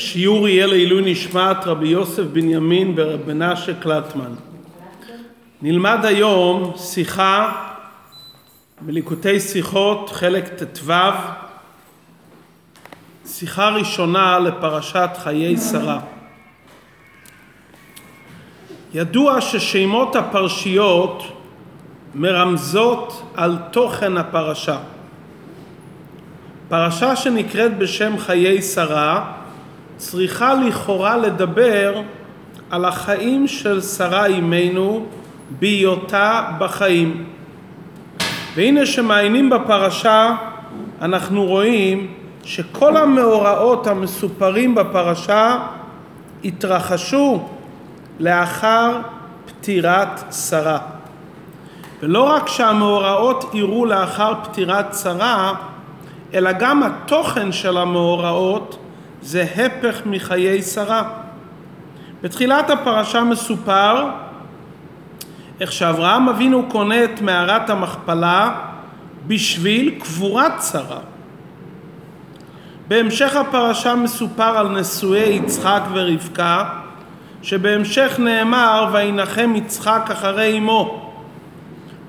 השיעור יהיה לעילוי נשמת רבי יוסף בנימין ורב מנשה קלטמן. נלמד היום שיחה בליקוטי שיחות חלק ט"ו, שיחה ראשונה לפרשת חיי שרה. ידוע ששמות הפרשיות מרמזות על תוכן הפרשה. פרשה שנקראת בשם חיי שרה צריכה לכאורה לדבר על החיים של שרה אימנו בהיותה בחיים. והנה שמעיינים בפרשה אנחנו רואים שכל המאורעות המסופרים בפרשה התרחשו לאחר פטירת שרה. ולא רק שהמאורעות אירעו לאחר פטירת שרה, אלא גם התוכן של המאורעות זה הפך מחיי שרה. בתחילת הפרשה מסופר איך שאברהם אבינו קונה את מערת המכפלה בשביל קבורת שרה. בהמשך הפרשה מסופר על נשואי יצחק ורבקה, שבהמשך נאמר וינחם יצחק אחרי אמו.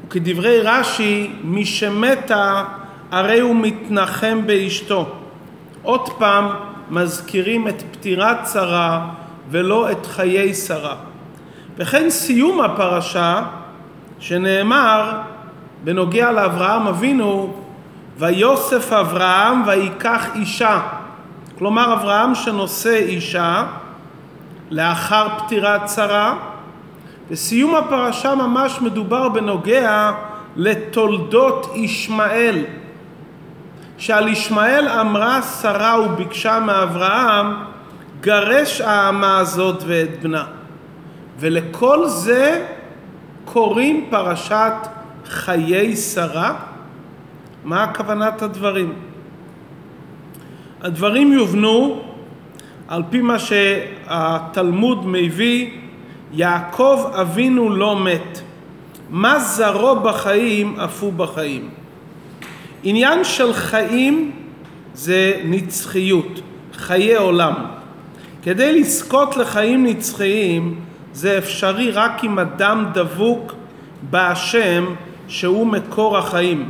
וכדברי רש"י, מי שמתה הרי הוא מתנחם באשתו. עוד פעם מזכירים את פטירת שרה ולא את חיי שרה. וכן סיום הפרשה שנאמר בנוגע לאברהם אבינו ויוסף אברהם ויקח אישה כלומר אברהם שנושא אישה לאחר פטירת שרה. בסיום הפרשה ממש מדובר בנוגע לתולדות ישמעאל שעל ישמעאל אמרה שרה וביקשה מאברהם גרש האמה הזאת ואת בנה. ולכל זה קוראים פרשת חיי שרה? מה הכוונת הדברים? הדברים יובנו על פי מה שהתלמוד מביא יעקב אבינו לא מת מה זרו בחיים אף הוא בחיים עניין של חיים זה נצחיות, חיי עולם. כדי לזכות לחיים נצחיים זה אפשרי רק אם אדם דבוק בהשם שהוא מקור החיים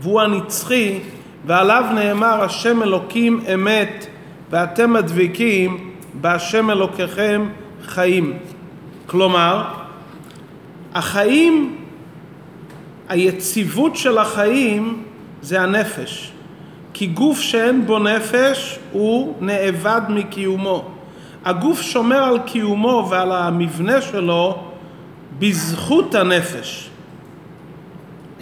והוא הנצחי ועליו נאמר השם אלוקים אמת ואתם הדבקים בהשם אלוקיכם חיים. כלומר, החיים, היציבות של החיים זה הנפש. כי גוף שאין בו נפש הוא נאבד מקיומו. הגוף שומר על קיומו ועל המבנה שלו בזכות הנפש.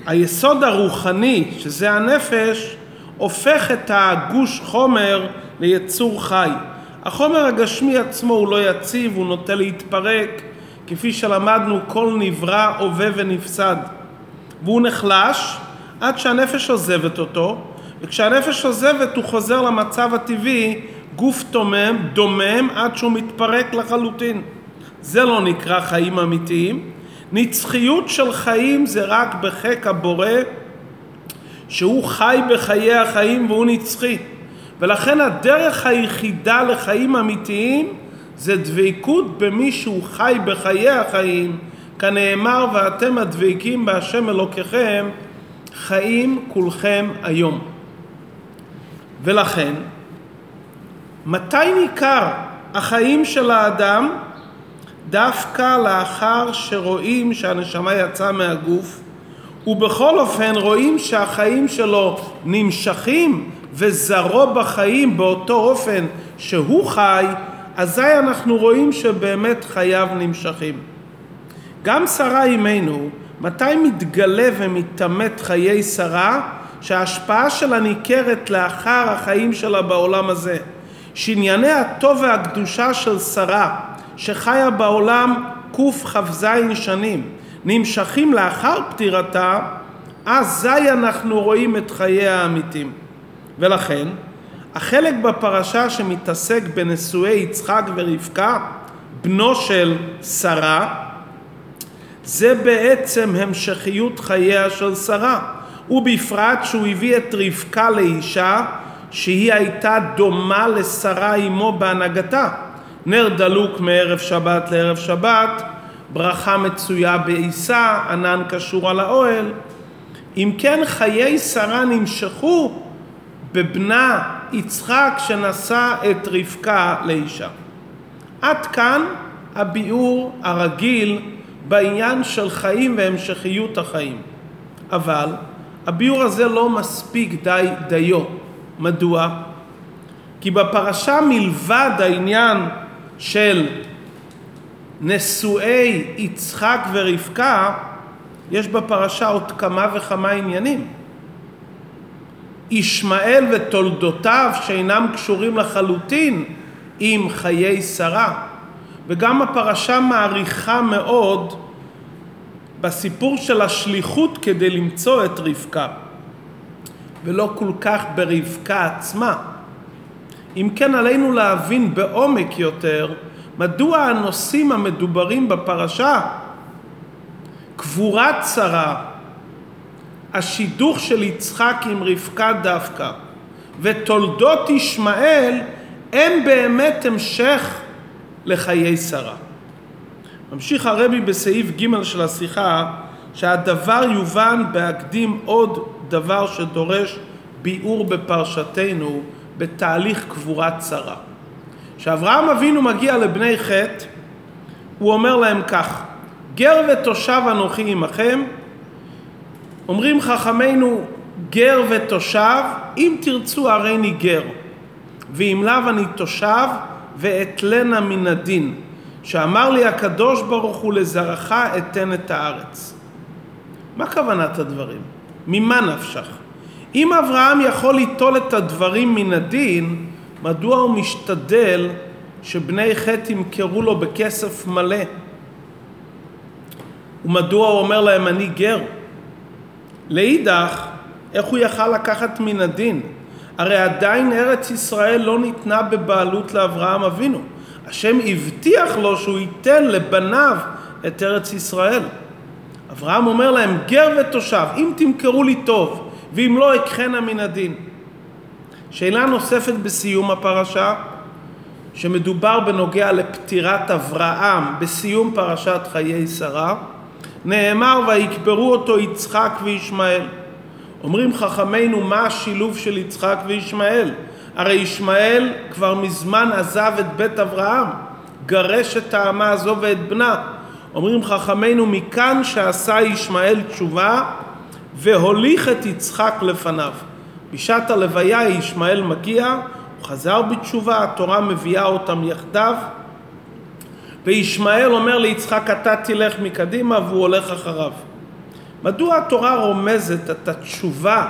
היסוד הרוחני, שזה הנפש, הופך את הגוש חומר ליצור חי. החומר הגשמי עצמו הוא לא יציב, הוא נוטה להתפרק, כפי שלמדנו כל נברא הווה ונפסד. והוא נחלש עד שהנפש עוזבת אותו, וכשהנפש עוזבת הוא חוזר למצב הטבעי, גוף תומם, דומם, עד שהוא מתפרק לחלוטין. זה לא נקרא חיים אמיתיים. נצחיות של חיים זה רק בחיק הבורא, שהוא חי בחיי החיים והוא נצחי. ולכן הדרך היחידה לחיים אמיתיים זה דבקות במי שהוא חי בחיי החיים, כנאמר ואתם הדבקים בהשם אלוקיכם חיים כולכם היום. ולכן, מתי ניכר החיים של האדם? דווקא לאחר שרואים שהנשמה יצאה מהגוף, ובכל אופן רואים שהחיים שלו נמשכים וזרו בחיים באותו אופן שהוא חי, אזי אנחנו רואים שבאמת חייו נמשכים. גם שרה אימנו מתי מתגלה ומתעמת חיי שרה שההשפעה שלה ניכרת לאחר החיים שלה בעולם הזה? שענייני הטוב והקדושה של שרה שחיה בעולם קכ"ז שנים נמשכים לאחר פטירתה אזי אנחנו רואים את חייה האמיתים ולכן החלק בפרשה שמתעסק בנשואי יצחק ורבקה בנו של שרה זה בעצם המשכיות חייה של שרה, ובפרט שהוא הביא את רבקה לאישה שהיא הייתה דומה לשרה אמו בהנהגתה. נר דלוק מערב שבת לערב שבת, ברכה מצויה בעיסה, ענן קשור על האוהל. אם כן חיי שרה נמשכו בבנה יצחק שנשא את רבקה לאישה. עד כאן הביאור הרגיל בעניין של חיים והמשכיות החיים. אבל הביאור הזה לא מספיק די דיו. מדוע? כי בפרשה מלבד העניין של נשואי יצחק ורבקה, יש בפרשה עוד כמה וכמה עניינים. ישמעאל ותולדותיו שאינם קשורים לחלוטין עם חיי שרה. וגם הפרשה מעריכה מאוד בסיפור של השליחות כדי למצוא את רבקה, ולא כל כך ברבקה עצמה. אם כן עלינו להבין בעומק יותר מדוע הנושאים המדוברים בפרשה, קבורת שרה, השידוך של יצחק עם רבקה דווקא, ותולדות ישמעאל הם באמת המשך לחיי שרה. ממשיך הרבי בסעיף ג' של השיחה שהדבר יובן בהקדים עוד דבר שדורש ביאור בפרשתנו בתהליך קבורת שרה. כשאברהם אבינו מגיע לבני חטא הוא אומר להם כך גר ותושב אנוכי עמכם אומרים חכמינו גר ותושב אם תרצו הריני גר ואם לאו אני תושב ואתלנה מן הדין, שאמר לי הקדוש ברוך הוא לזרעך אתן את הארץ. מה כוונת הדברים? ממה נפשך? אם אברהם יכול ליטול את הדברים מן הדין, מדוע הוא משתדל שבני חטא ימכרו לו בכסף מלא? ומדוע הוא אומר להם אני גר? לאידך, איך הוא יכל לקחת מן הדין? הרי עדיין ארץ ישראל לא ניתנה בבעלות לאברהם אבינו. השם הבטיח לו שהוא ייתן לבניו את ארץ ישראל. אברהם אומר להם, גר ותושב, אם תמכרו לי טוב, ואם לא, אקחנה מן הדין. שאלה נוספת בסיום הפרשה, שמדובר בנוגע לפטירת אברהם בסיום פרשת חיי שרה, נאמר ויקברו אותו יצחק וישמעאל. אומרים חכמינו מה השילוב של יצחק וישמעאל? הרי ישמעאל כבר מזמן עזב את בית אברהם, גרש את האמה הזו ואת בנה. אומרים חכמינו מכאן שעשה ישמעאל תשובה והוליך את יצחק לפניו. בשעת הלוויה ישמעאל מגיע, הוא חזר בתשובה, התורה מביאה אותם יחדיו וישמעאל אומר ליצחק אתה תלך מקדימה והוא הולך אחריו. מדוע התורה רומזת את התשובה,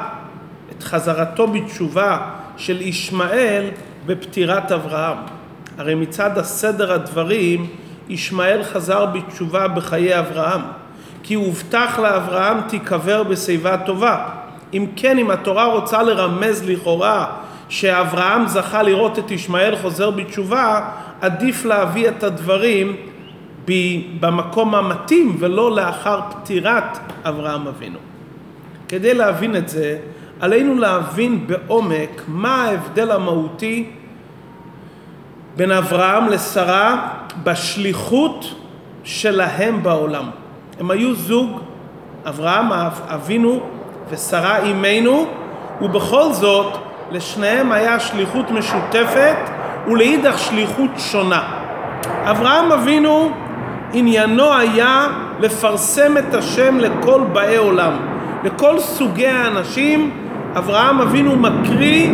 את חזרתו בתשובה של ישמעאל בפטירת אברהם? הרי מצד הסדר הדברים, ישמעאל חזר בתשובה בחיי אברהם, כי הובטח לאברהם תיקבר בשיבה טובה. אם כן, אם התורה רוצה לרמז לכאורה שאברהם זכה לראות את ישמעאל חוזר בתשובה, עדיף להביא את הדברים במקום המתאים ולא לאחר פטירת אברהם אבינו. כדי להבין את זה, עלינו להבין בעומק מה ההבדל המהותי בין אברהם לשרה בשליחות שלהם בעולם. הם היו זוג, אברהם אבינו ושרה אימנו, ובכל זאת לשניהם היה שליחות משותפת ולאידך שליחות שונה. אברהם אבינו עניינו היה לפרסם את השם לכל באי עולם, לכל סוגי האנשים. אברהם אבינו מקריא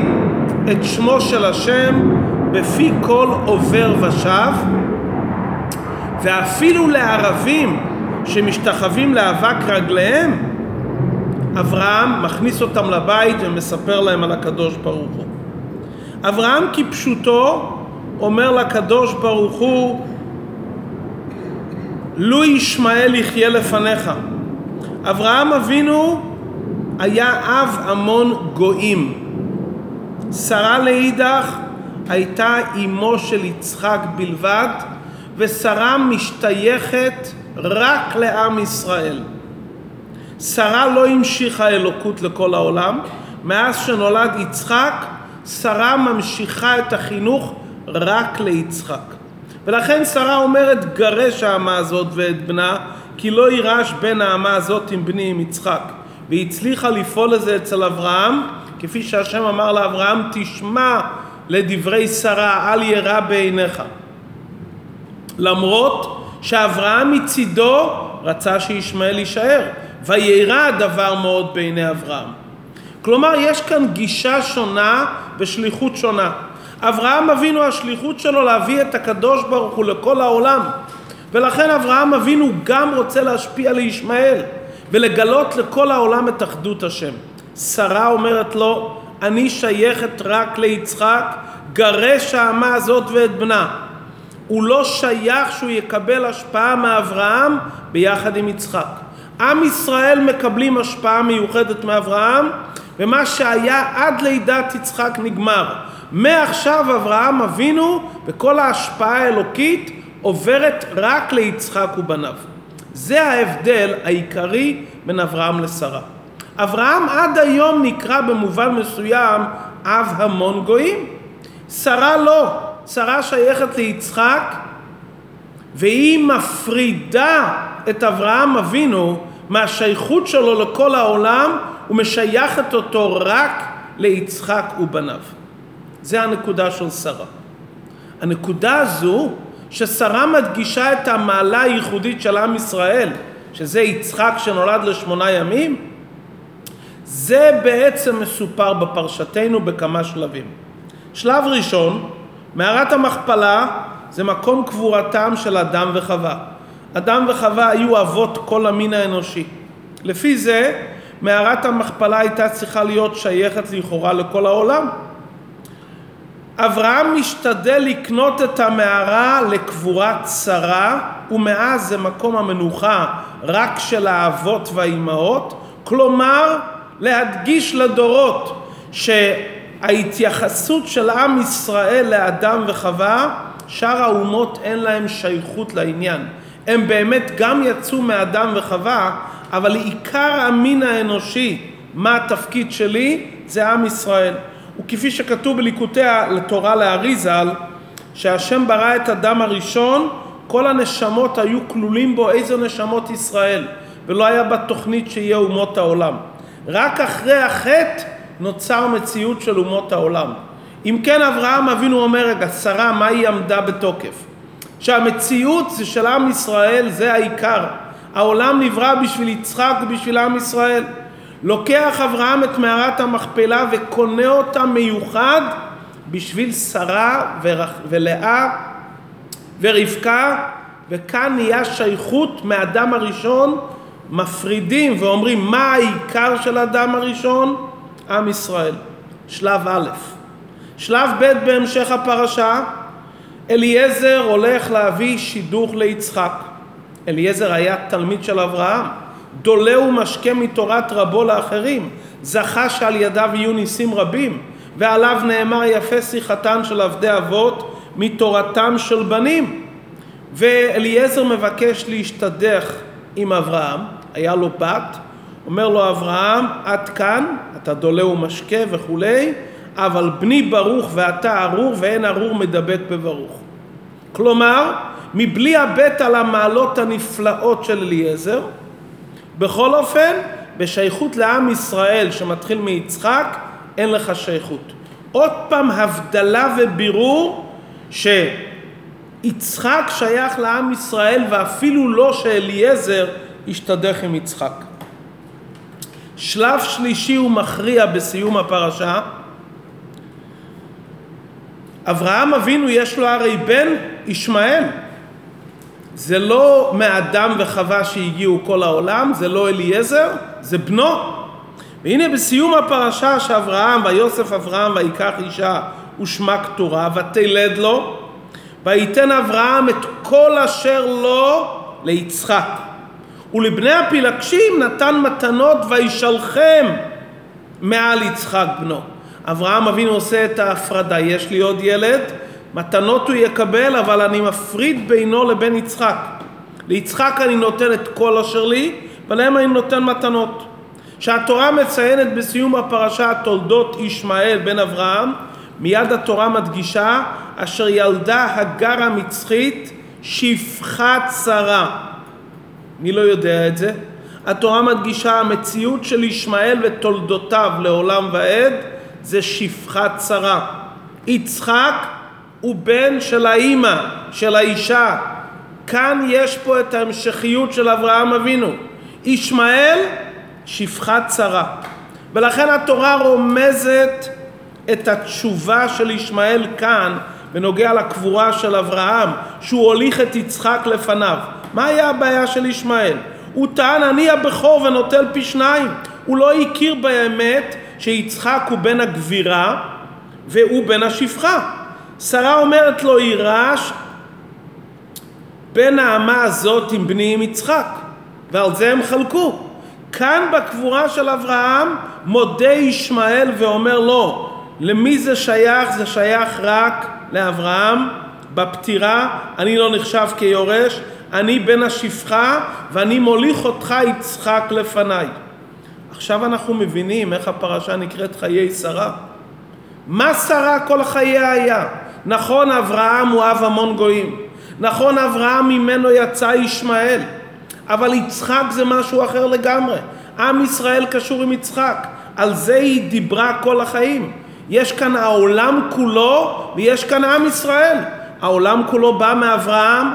את שמו של השם בפי כל עובר ושב, ואפילו לערבים שמשתחווים לאבק רגליהם, אברהם מכניס אותם לבית ומספר להם על הקדוש ברוך הוא. אברהם כפשוטו אומר לקדוש ברוך הוא לו ישמעאל יחיה לפניך. אברהם אבינו היה אב המון גויים. שרה לאידך הייתה אמו של יצחק בלבד, ושרה משתייכת רק לעם ישראל. שרה לא המשיכה אלוקות לכל העולם, מאז שנולד יצחק, שרה ממשיכה את החינוך רק ליצחק. ולכן שרה אומרת גרש האמה הזאת ואת בנה כי לא יירש בין האמה הזאת עם בני עם יצחק. והיא הצליחה לפעול לזה אצל אברהם כפי שהשם אמר לאברהם תשמע לדברי שרה אל ירא בעיניך. למרות שאברהם מצידו רצה שישמעאל יישאר וירא הדבר מאוד בעיני אברהם. כלומר יש כאן גישה שונה ושליחות שונה אברהם אבינו השליחות שלו להביא את הקדוש ברוך הוא לכל העולם ולכן אברהם אבינו גם רוצה להשפיע לישמעאל ולגלות לכל העולם את אחדות השם. שרה אומרת לו, אני שייכת רק ליצחק, גרש האמה הזאת ואת בנה. הוא לא שייך שהוא יקבל השפעה מאברהם ביחד עם יצחק. עם ישראל מקבלים השפעה מיוחדת מאברהם, ומה שהיה עד לידת יצחק נגמר. מעכשיו אברהם אבינו וכל ההשפעה האלוקית עוברת רק ליצחק ובניו. זה ההבדל העיקרי בין אברהם לשרה. אברהם עד היום נקרא במובן מסוים אב המון גויים. שרה לא, שרה שייכת ליצחק והיא מפרידה את אברהם אבינו מהשייכות שלו לכל העולם ומשייכת אותו רק ליצחק ובניו. זה הנקודה של שרה. הנקודה הזו ששרה מדגישה את המעלה הייחודית של עם ישראל, שזה יצחק שנולד לשמונה ימים, זה בעצם מסופר בפרשתנו בכמה שלבים. שלב ראשון, מערת המכפלה זה מקום קבורתם של אדם וחווה. אדם וחווה היו אבות כל המין האנושי. לפי זה, מערת המכפלה הייתה צריכה להיות שייכת לכאורה לכל העולם. אברהם משתדל לקנות את המערה לקבורת שרה ומאז זה מקום המנוחה רק של האבות והאימהות. כלומר להדגיש לדורות שההתייחסות של עם ישראל לאדם וחווה שאר האומות אין להם שייכות לעניין. הם באמת גם יצאו מאדם וחווה אבל עיקר המין האנושי מה התפקיד שלי? זה עם ישראל וכפי שכתוב בליקוטי לתורה לאריזל, שהשם ברא את אדם הראשון, כל הנשמות היו כלולים בו איזה נשמות ישראל, ולא היה בתוכנית שיהיה אומות העולם. רק אחרי החטא נוצר מציאות של אומות העולם. אם כן אברהם אבינו אומר, רגע, שרה, מה היא עמדה בתוקף? שהמציאות זה של עם ישראל, זה העיקר. העולם נברא בשביל יצחק ובשביל עם ישראל. לוקח אברהם את מערת המכפלה וקונה אותה מיוחד בשביל שרה ולאה ורבקה וכאן נהיה שייכות מאדם הראשון מפרידים ואומרים מה העיקר של אדם הראשון? עם ישראל. שלב א'. שלב ב' בהמשך הפרשה אליעזר הולך להביא שידוך ליצחק. אליעזר היה תלמיד של אברהם דולה ומשקה מתורת רבו לאחרים, זכה שעל ידיו יהיו ניסים רבים, ועליו נאמר יפה שיחתן של עבדי אבות מתורתם של בנים. ואליעזר מבקש להשתדך עם אברהם, היה לו בת, אומר לו אברהם, עד כאן, אתה דולה ומשקה וכולי, אבל בני ברוך ואתה ארור ואין ארור מדבק בברוך. כלומר, מבלי הבט על המעלות הנפלאות של אליעזר, בכל אופן, בשייכות לעם ישראל שמתחיל מיצחק, אין לך שייכות. עוד פעם הבדלה ובירור שיצחק שייך לעם ישראל ואפילו לא שאליעזר ישתדך עם יצחק. שלב שלישי ומכריע בסיום הפרשה, אברהם אבינו יש לו הרי בן ישמעאל זה לא מאדם וחווה שהגיעו כל העולם, זה לא אליעזר, זה בנו. והנה בסיום הפרשה שאברהם, ויוסף אברהם ויקח אישה ושמה קטורה, ותלד לו, ויתן אברהם את כל אשר לו ליצחק. ולבני הפילגשים נתן מתנות וישלחם מעל יצחק בנו. אברהם אבינו עושה את ההפרדה, יש לי עוד ילד, מתנות הוא יקבל, אבל אני מפריד בינו לבין יצחק. ליצחק אני נותן את כל אשר לי, ולהם אני נותן מתנות. שהתורה מציינת בסיום הפרשה תולדות ישמעאל בן אברהם, מיד התורה מדגישה, אשר ילדה הגר המצחית שפחת שרה. מי לא יודע את זה? התורה מדגישה המציאות של ישמעאל ותולדותיו לעולם ועד זה שפחת שרה. יצחק הוא בן של האימא, של האישה. כאן יש פה את ההמשכיות של אברהם אבינו. ישמעאל, שפחת שרה. ולכן התורה רומזת את התשובה של ישמעאל כאן בנוגע לקבורה של אברהם, שהוא הוליך את יצחק לפניו. מה היה הבעיה של ישמעאל? הוא טען אני הבכור ונוטל פי שניים. הוא לא הכיר באמת שיצחק הוא בן הגבירה והוא בן השפחה. שרה אומרת לו יירש בן האמה הזאת עם בני עם יצחק ועל זה הם חלקו. כאן בקבורה של אברהם מודה ישמעאל ואומר לו למי זה שייך? זה שייך רק לאברהם בפטירה, אני לא נחשב כיורש, אני בן השפחה ואני מוליך אותך יצחק לפניי. עכשיו אנחנו מבינים איך הפרשה נקראת חיי שרה. מה שרה כל חייה היה? נכון אברהם הוא אב המון גויים, נכון אברהם ממנו יצא ישמעאל, אבל יצחק זה משהו אחר לגמרי. עם ישראל קשור עם יצחק, על זה היא דיברה כל החיים. יש כאן העולם כולו ויש כאן עם ישראל. העולם כולו בא מאברהם,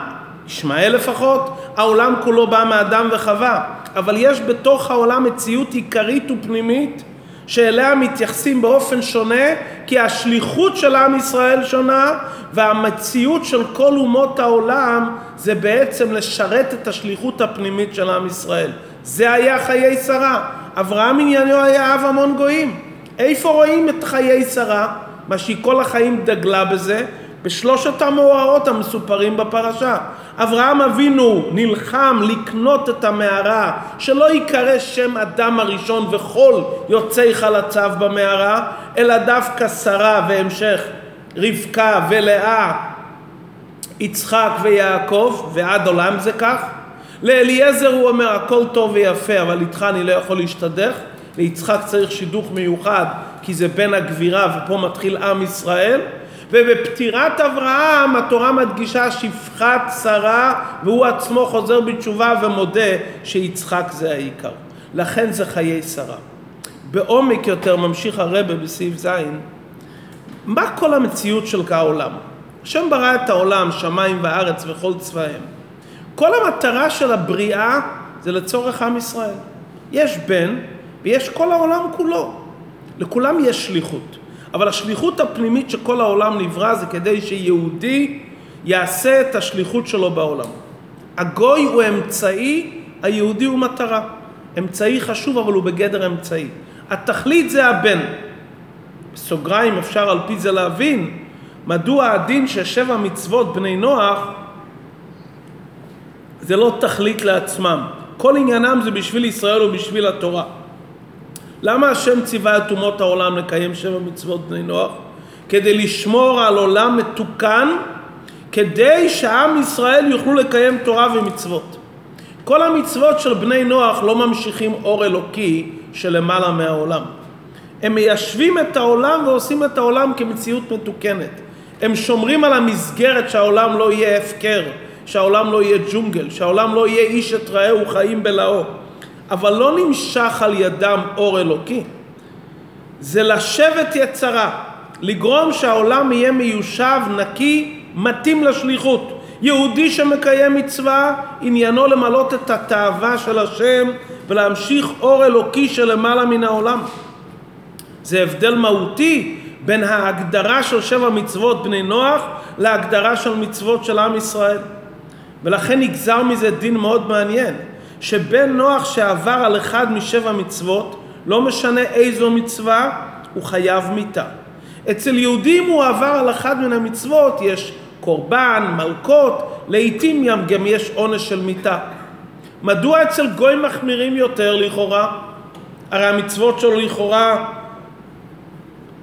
ישמעאל לפחות, העולם כולו בא מאדם וחווה. אבל יש בתוך העולם מציאות עיקרית ופנימית שאליה מתייחסים באופן שונה כי השליחות של עם ישראל שונה והמציאות של כל אומות העולם זה בעצם לשרת את השליחות הפנימית של עם ישראל. זה היה חיי שרה. אברהם עניינו היה אב המון גויים. איפה רואים את חיי שרה? מה שהיא כל החיים דגלה בזה, בשלושת המאורעות המסופרים בפרשה. אברהם אבינו נלחם לקנות את המערה, שלא ייקרא שם אדם הראשון וכל יוצאי חלציו במערה, אלא דווקא שרה והמשך רבקה ולאה, יצחק ויעקב, ועד עולם זה כך. לאליעזר הוא אומר הכל טוב ויפה אבל איתך אני לא יכול להשתדך ליצחק צריך שידוך מיוחד כי זה בן הגבירה ופה מתחיל עם ישראל ובפטירת אברהם התורה מדגישה שפחת שרה והוא עצמו חוזר בתשובה ומודה שיצחק זה העיקר. לכן זה חיי שרה. בעומק יותר ממשיך הרבה בסעיף ז' מה כל המציאות של העולם? השם ברא את העולם, שמיים וארץ וכל צבאיהם. כל המטרה של הבריאה זה לצורך עם ישראל. יש בן ויש כל העולם כולו. לכולם יש שליחות. אבל השליחות הפנימית שכל העולם נברא זה כדי שיהודי יעשה את השליחות שלו בעולם. הגוי הוא אמצעי, היהודי הוא מטרה. אמצעי חשוב אבל הוא בגדר אמצעי. התכלית זה הבן. בסוגריים אפשר על פי זה להבין מדוע הדין ששבע מצוות בני נוח זה לא תכלית לעצמם. כל עניינם זה בשביל ישראל ובשביל התורה. למה השם ציווה את אומות העולם לקיים שבע מצוות בני נוח? כדי לשמור על עולם מתוקן, כדי שעם ישראל יוכלו לקיים תורה ומצוות. כל המצוות של בני נוח לא ממשיכים אור אלוקי שלמעלה מהעולם. הם מיישבים את העולם ועושים את העולם כמציאות מתוקנת. הם שומרים על המסגרת שהעולם לא יהיה הפקר, שהעולם לא יהיה ג'ונגל, שהעולם לא יהיה איש את רעהו חיים בלאו. אבל לא נמשך על ידם אור אלוקי. זה לשבת יצרה, לגרום שהעולם יהיה מיושב, נקי, מתאים לשליחות. יהודי שמקיים מצווה, עניינו למלות את התאווה של השם ולהמשיך אור אלוקי שלמעלה מן העולם. זה הבדל מהותי בין ההגדרה של שבע מצוות בני נוח להגדרה של מצוות של עם ישראל. ולכן נגזר מזה דין מאוד מעניין. שבן נוח שעבר על אחד משבע מצוות, לא משנה איזו מצווה, הוא חייב מיתה. אצל יהודים הוא עבר על אחד מן המצוות, יש קורבן, מלקות, לעיתים גם יש עונש של מיתה. מדוע אצל גויים מחמירים יותר לכאורה? הרי המצוות שלו לכאורה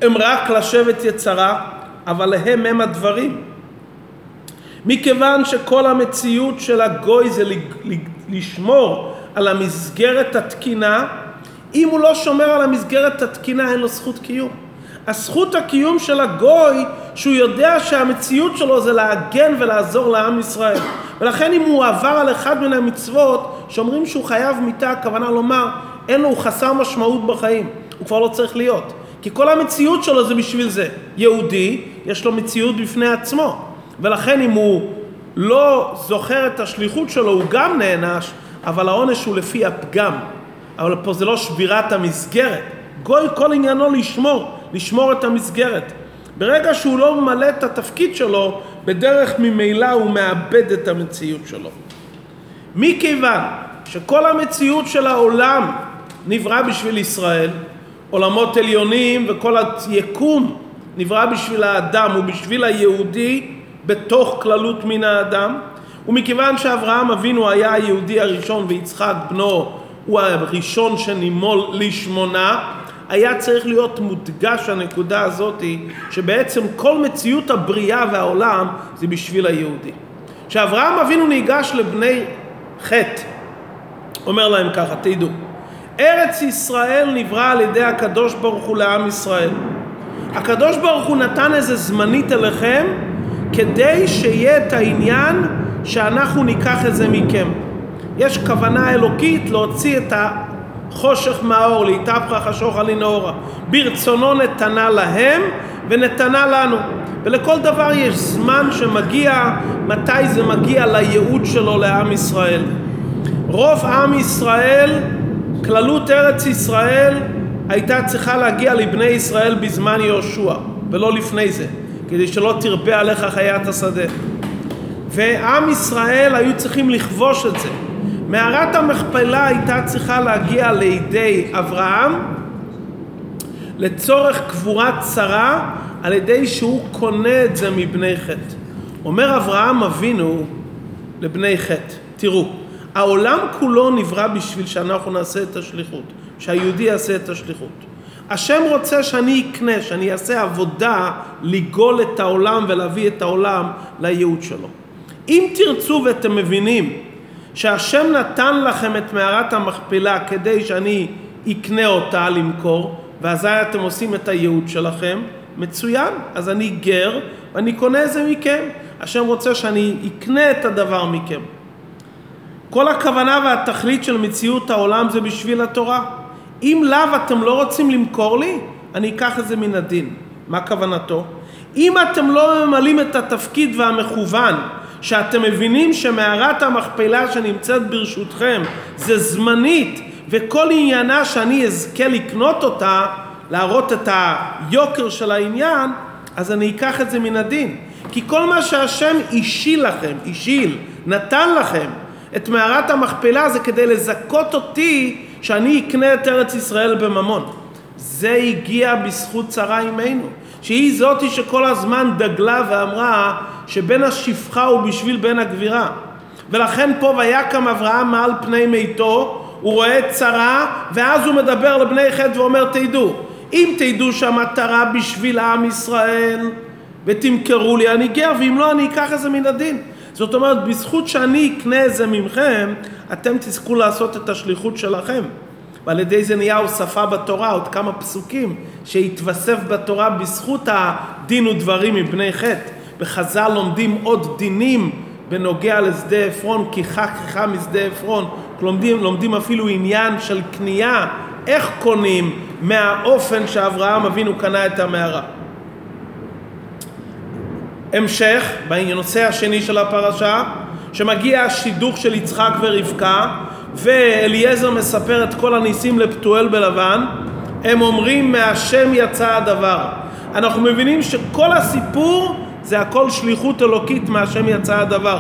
הם רק לשבת יצרה, אבל להם הם הדברים. מכיוון שכל המציאות של הגוי זה לשמור על המסגרת התקינה, אם הוא לא שומר על המסגרת התקינה אין לו זכות קיום. הזכות הקיום של הגוי, שהוא יודע שהמציאות שלו זה להגן ולעזור לעם ישראל. ולכן אם הוא עבר על אחד מן המצוות, שאומרים שהוא חייב מיתה, הכוונה לומר, אין לו, הוא חסר משמעות בחיים, הוא כבר לא צריך להיות. כי כל המציאות שלו זה בשביל זה. יהודי, יש לו מציאות בפני עצמו. ולכן אם הוא לא זוכר את השליחות שלו, הוא גם נענש, אבל העונש הוא לפי הפגם. אבל פה זה לא שבירת המסגרת. גוי כל עניינו לשמור, לשמור את המסגרת. ברגע שהוא לא ממלא את התפקיד שלו, בדרך ממילא הוא מאבד את המציאות שלו. מכיוון שכל המציאות של העולם נברא בשביל ישראל, עולמות עליונים וכל היקום נברא בשביל האדם ובשביל היהודי בתוך כללות מן האדם, ומכיוון שאברהם אבינו היה היהודי הראשון ויצחק בנו הוא הראשון שנימול לשמונה, היה צריך להיות מודגש הנקודה הזאת שבעצם כל מציאות הבריאה והעולם זה בשביל היהודי. כשאברהם אבינו ניגש לבני חטא, אומר להם ככה, תדעו, ארץ ישראל נברא על ידי הקדוש ברוך הוא לעם ישראל. הקדוש ברוך הוא נתן איזה זמנית אליכם כדי שיהיה את העניין שאנחנו ניקח את זה מכם. יש כוונה אלוקית להוציא את החושך מהאור, להתהפכה חשוך עלי נאורה. ברצונו נתנה להם ונתנה לנו. ולכל דבר יש זמן שמגיע, מתי זה מגיע לייעוד שלו לעם ישראל. רוב עם ישראל, כללות ארץ ישראל, הייתה צריכה להגיע לבני ישראל בזמן יהושע, ולא לפני זה, כדי שלא תרבה עליך חיית השדה. ועם ישראל היו צריכים לכבוש את זה. מערת המכפלה הייתה צריכה להגיע לידי אברהם לצורך קבורת שרה על ידי שהוא קונה את זה מבני חטא. אומר אברהם אבינו לבני חטא, תראו, העולם כולו נברא בשביל שאנחנו נעשה את השליחות, שהיהודי יעשה את השליחות. השם רוצה שאני אקנה, שאני אעשה עבודה לגאול את העולם ולהביא את העולם לייעוד שלו. אם תרצו ואתם מבינים שהשם נתן לכם את מערת המכפלה כדי שאני אקנה אותה למכור, ואזי אתם עושים את הייעוד שלכם, מצוין, אז אני גר ואני קונה את זה מכם. השם רוצה שאני אקנה את הדבר מכם. כל הכוונה והתכלית של מציאות העולם זה בשביל התורה. אם לאו אתם לא רוצים למכור לי, אני אקח את זה מן הדין. מה כוונתו? אם אתם לא ממלאים את התפקיד והמכוון שאתם מבינים שמערת המכפלה שנמצאת ברשותכם זה זמנית וכל עניינה שאני אזכה לקנות אותה, להראות את היוקר של העניין, אז אני אקח את זה מן הדין. כי כל מה שהשם השיל לכם, השיל, נתן לכם את מערת המכפלה זה כדי לזכות אותי שאני אקנה את ארץ ישראל בממון. זה הגיע בזכות שרה אימנו, שהיא זאתי שכל הזמן דגלה ואמרה שבן השפחה הוא בשביל בן הגבירה. ולכן פה ויקם אברהם מעל פני מיתו, הוא רואה שרה, ואז הוא מדבר לבני חטא ואומר תדעו, אם תדעו שהמטרה בשביל עם ישראל ותמכרו לי אני גר, ואם לא אני אקח את זה מן הדין. זאת אומרת, בזכות שאני אקנה את זה ממכם, אתם תזכו לעשות את השליחות שלכם. ועל ידי זה נהיה הוספה בתורה, עוד כמה פסוקים שהתווסף בתורה בזכות הדין ודברים מבני חטא. בחז"ל לומדים עוד דינים בנוגע לשדה עפרון, כי חך כיחה משדה עפרון. לומדים, לומדים אפילו עניין של קנייה, איך קונים מהאופן שאברהם אבינו קנה את המערה. המשך, בנושא השני של הפרשה, שמגיע השידוך של יצחק ורבקה, ואליעזר מספר את כל הניסים לפתואל בלבן, הם אומרים מהשם יצא הדבר. אנחנו מבינים שכל הסיפור זה הכל שליחות אלוקית מהשם יצא הדבר.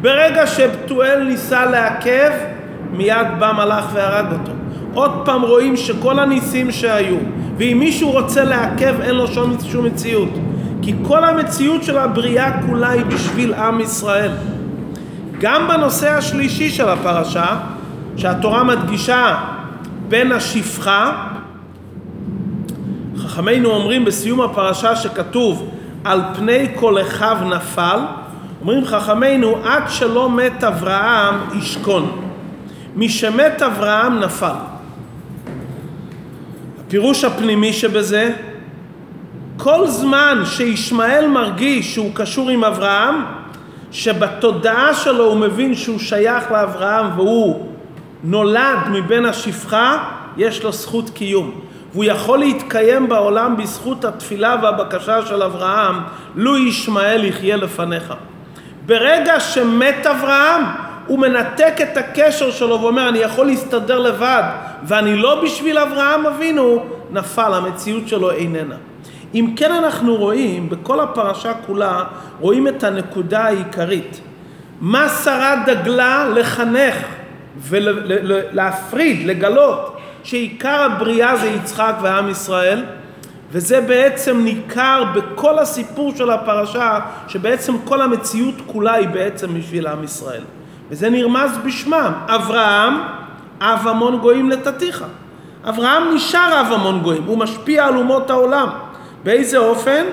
ברגע שפתואל ניסה לעכב, מיד בא מלאך והרג אותו. עוד פעם רואים שכל הניסים שהיו, ואם מישהו רוצה לעכב אין לו שום, מציאות. כי כל המציאות של הבריאה כולה היא בשביל עם ישראל. גם בנושא השלישי של הפרשה, שהתורה מדגישה בין השפחה, חכמינו אומרים בסיום הפרשה שכתוב על פני כל אחיו נפל, אומרים חכמינו עד שלא מת אברהם ישכון. משמת אברהם נפל. הפירוש הפנימי שבזה, כל זמן שישמעאל מרגיש שהוא קשור עם אברהם, שבתודעה שלו הוא מבין שהוא שייך לאברהם והוא נולד מבין השפחה, יש לו זכות קיום. והוא יכול להתקיים בעולם בזכות התפילה והבקשה של אברהם, לו ישמעאל יחיה לפניך. ברגע שמת אברהם, הוא מנתק את הקשר שלו ואומר, אני יכול להסתדר לבד, ואני לא בשביל אברהם אבינו, נפל, המציאות שלו איננה. אם כן אנחנו רואים, בכל הפרשה כולה, רואים את הנקודה העיקרית. מה שרה דגלה לחנך ולהפריד, לגלות, שעיקר הבריאה זה יצחק ועם ישראל, וזה בעצם ניכר בכל הסיפור של הפרשה, שבעצם כל המציאות כולה היא בעצם בשביל עם ישראל. וזה נרמז בשמם, אברהם, אב המון גויים לתתיך. אברהם נשאר אב המון גויים, הוא משפיע על אומות העולם. באיזה אופן?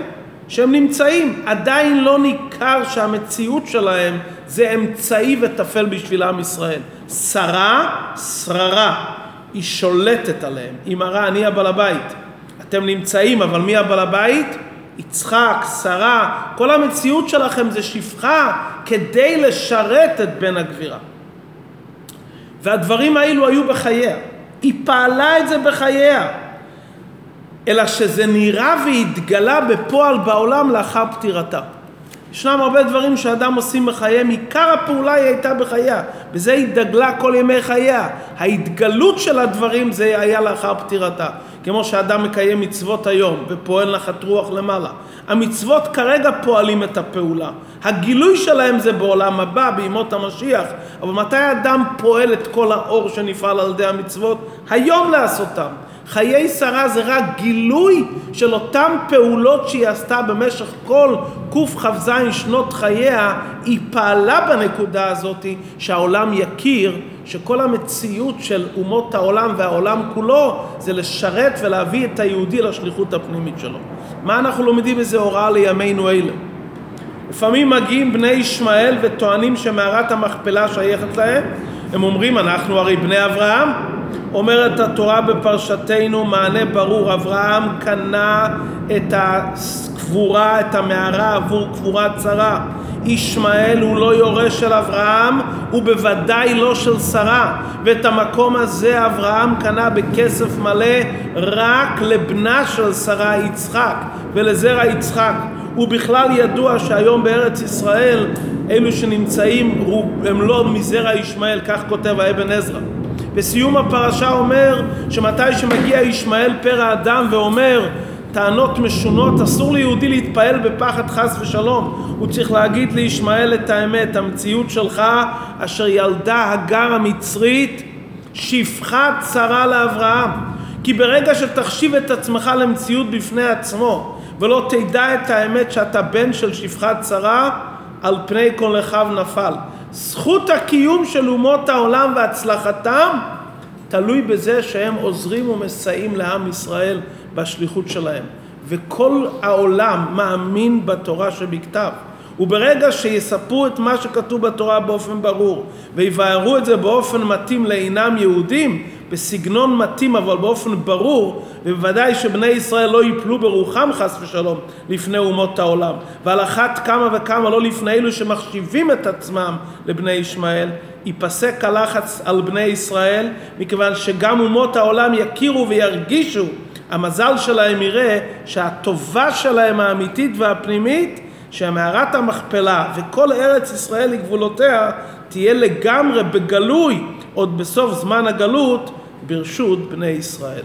שהם נמצאים. עדיין לא ניכר שהמציאות שלהם זה אמצעי וטפל בשביל עם ישראל. שרה, שררה. היא שולטת עליהם. היא מראה, אני הבעל הבית. אתם נמצאים, אבל מי הבעל הבית? יצחק, שרה, כל המציאות שלכם זה שפחה כדי לשרת את בן הגבירה. והדברים האלו היו בחייה. היא פעלה את זה בחייה. אלא שזה נראה והתגלה בפועל בעולם לאחר פטירתה. ישנם הרבה דברים שאדם עושים בחייהם, עיקר הפעולה היא הייתה בחייה, בזה היא דגלה כל ימי חייה. ההתגלות של הדברים זה היה לאחר פטירתה. כמו שאדם מקיים מצוות היום ופועל נחת רוח למעלה. המצוות כרגע פועלים את הפעולה. הגילוי שלהם זה בעולם הבא, בימות המשיח. אבל מתי אדם פועל את כל האור שנפעל על ידי המצוות? היום לעשותם. חיי שרה זה רק גילוי של אותן פעולות שהיא עשתה במשך כל קכ"ז שנות חייה, היא פעלה בנקודה הזאת שהעולם יכיר שכל המציאות של אומות העולם והעולם כולו זה לשרת ולהביא את היהודי לשליחות הפנימית שלו. מה אנחנו לומדים בזה הוראה לימינו אלה? לפעמים מגיעים בני ישמעאל וטוענים שמערת המכפלה שייכת להם, הם אומרים אנחנו הרי בני אברהם אומרת התורה בפרשתנו מענה ברור, אברהם קנה את הקבורה, את המערה עבור קבורת שרה. ישמעאל הוא לא יורש של אברהם, הוא בוודאי לא של שרה. ואת המקום הזה אברהם קנה בכסף מלא רק לבנה של שרה יצחק ולזרע יצחק. ובכלל ידוע שהיום בארץ ישראל אלו שנמצאים הם לא מזרע ישמעאל, כך כותב האבן עזרא. בסיום הפרשה אומר שמתי שמגיע ישמעאל פרא אדם ואומר טענות משונות, אסור ליהודי להתפעל בפחד חס ושלום. הוא צריך להגיד לישמעאל את האמת, המציאות שלך אשר ילדה הגר המצרית שפחה צרה לאברהם. כי ברגע שתחשיב את עצמך למציאות בפני עצמו ולא תדע את האמת שאתה בן של שפחת צרה, על פני כל אחיו נפל. זכות הקיום של אומות העולם והצלחתם תלוי בזה שהם עוזרים ומסייעים לעם ישראל בשליחות שלהם. וכל העולם מאמין בתורה שבכתב. וברגע שיספרו את מה שכתוב בתורה באופן ברור ויבארו את זה באופן מתאים לעינם יהודים, בסגנון מתאים אבל באופן ברור, ובוודאי שבני ישראל לא ייפלו ברוחם חס ושלום לפני אומות העולם, ועל אחת כמה וכמה לא לפני אלו שמחשיבים את עצמם לבני ישמעאל, ייפסק הלחץ על בני ישראל, מכיוון שגם אומות העולם יכירו וירגישו, המזל שלהם יראה שהטובה שלהם האמיתית והפנימית שהמערת המכפלה וכל ארץ ישראל לגבולותיה תהיה לגמרי בגלוי עוד בסוף זמן הגלות ברשות בני ישראל.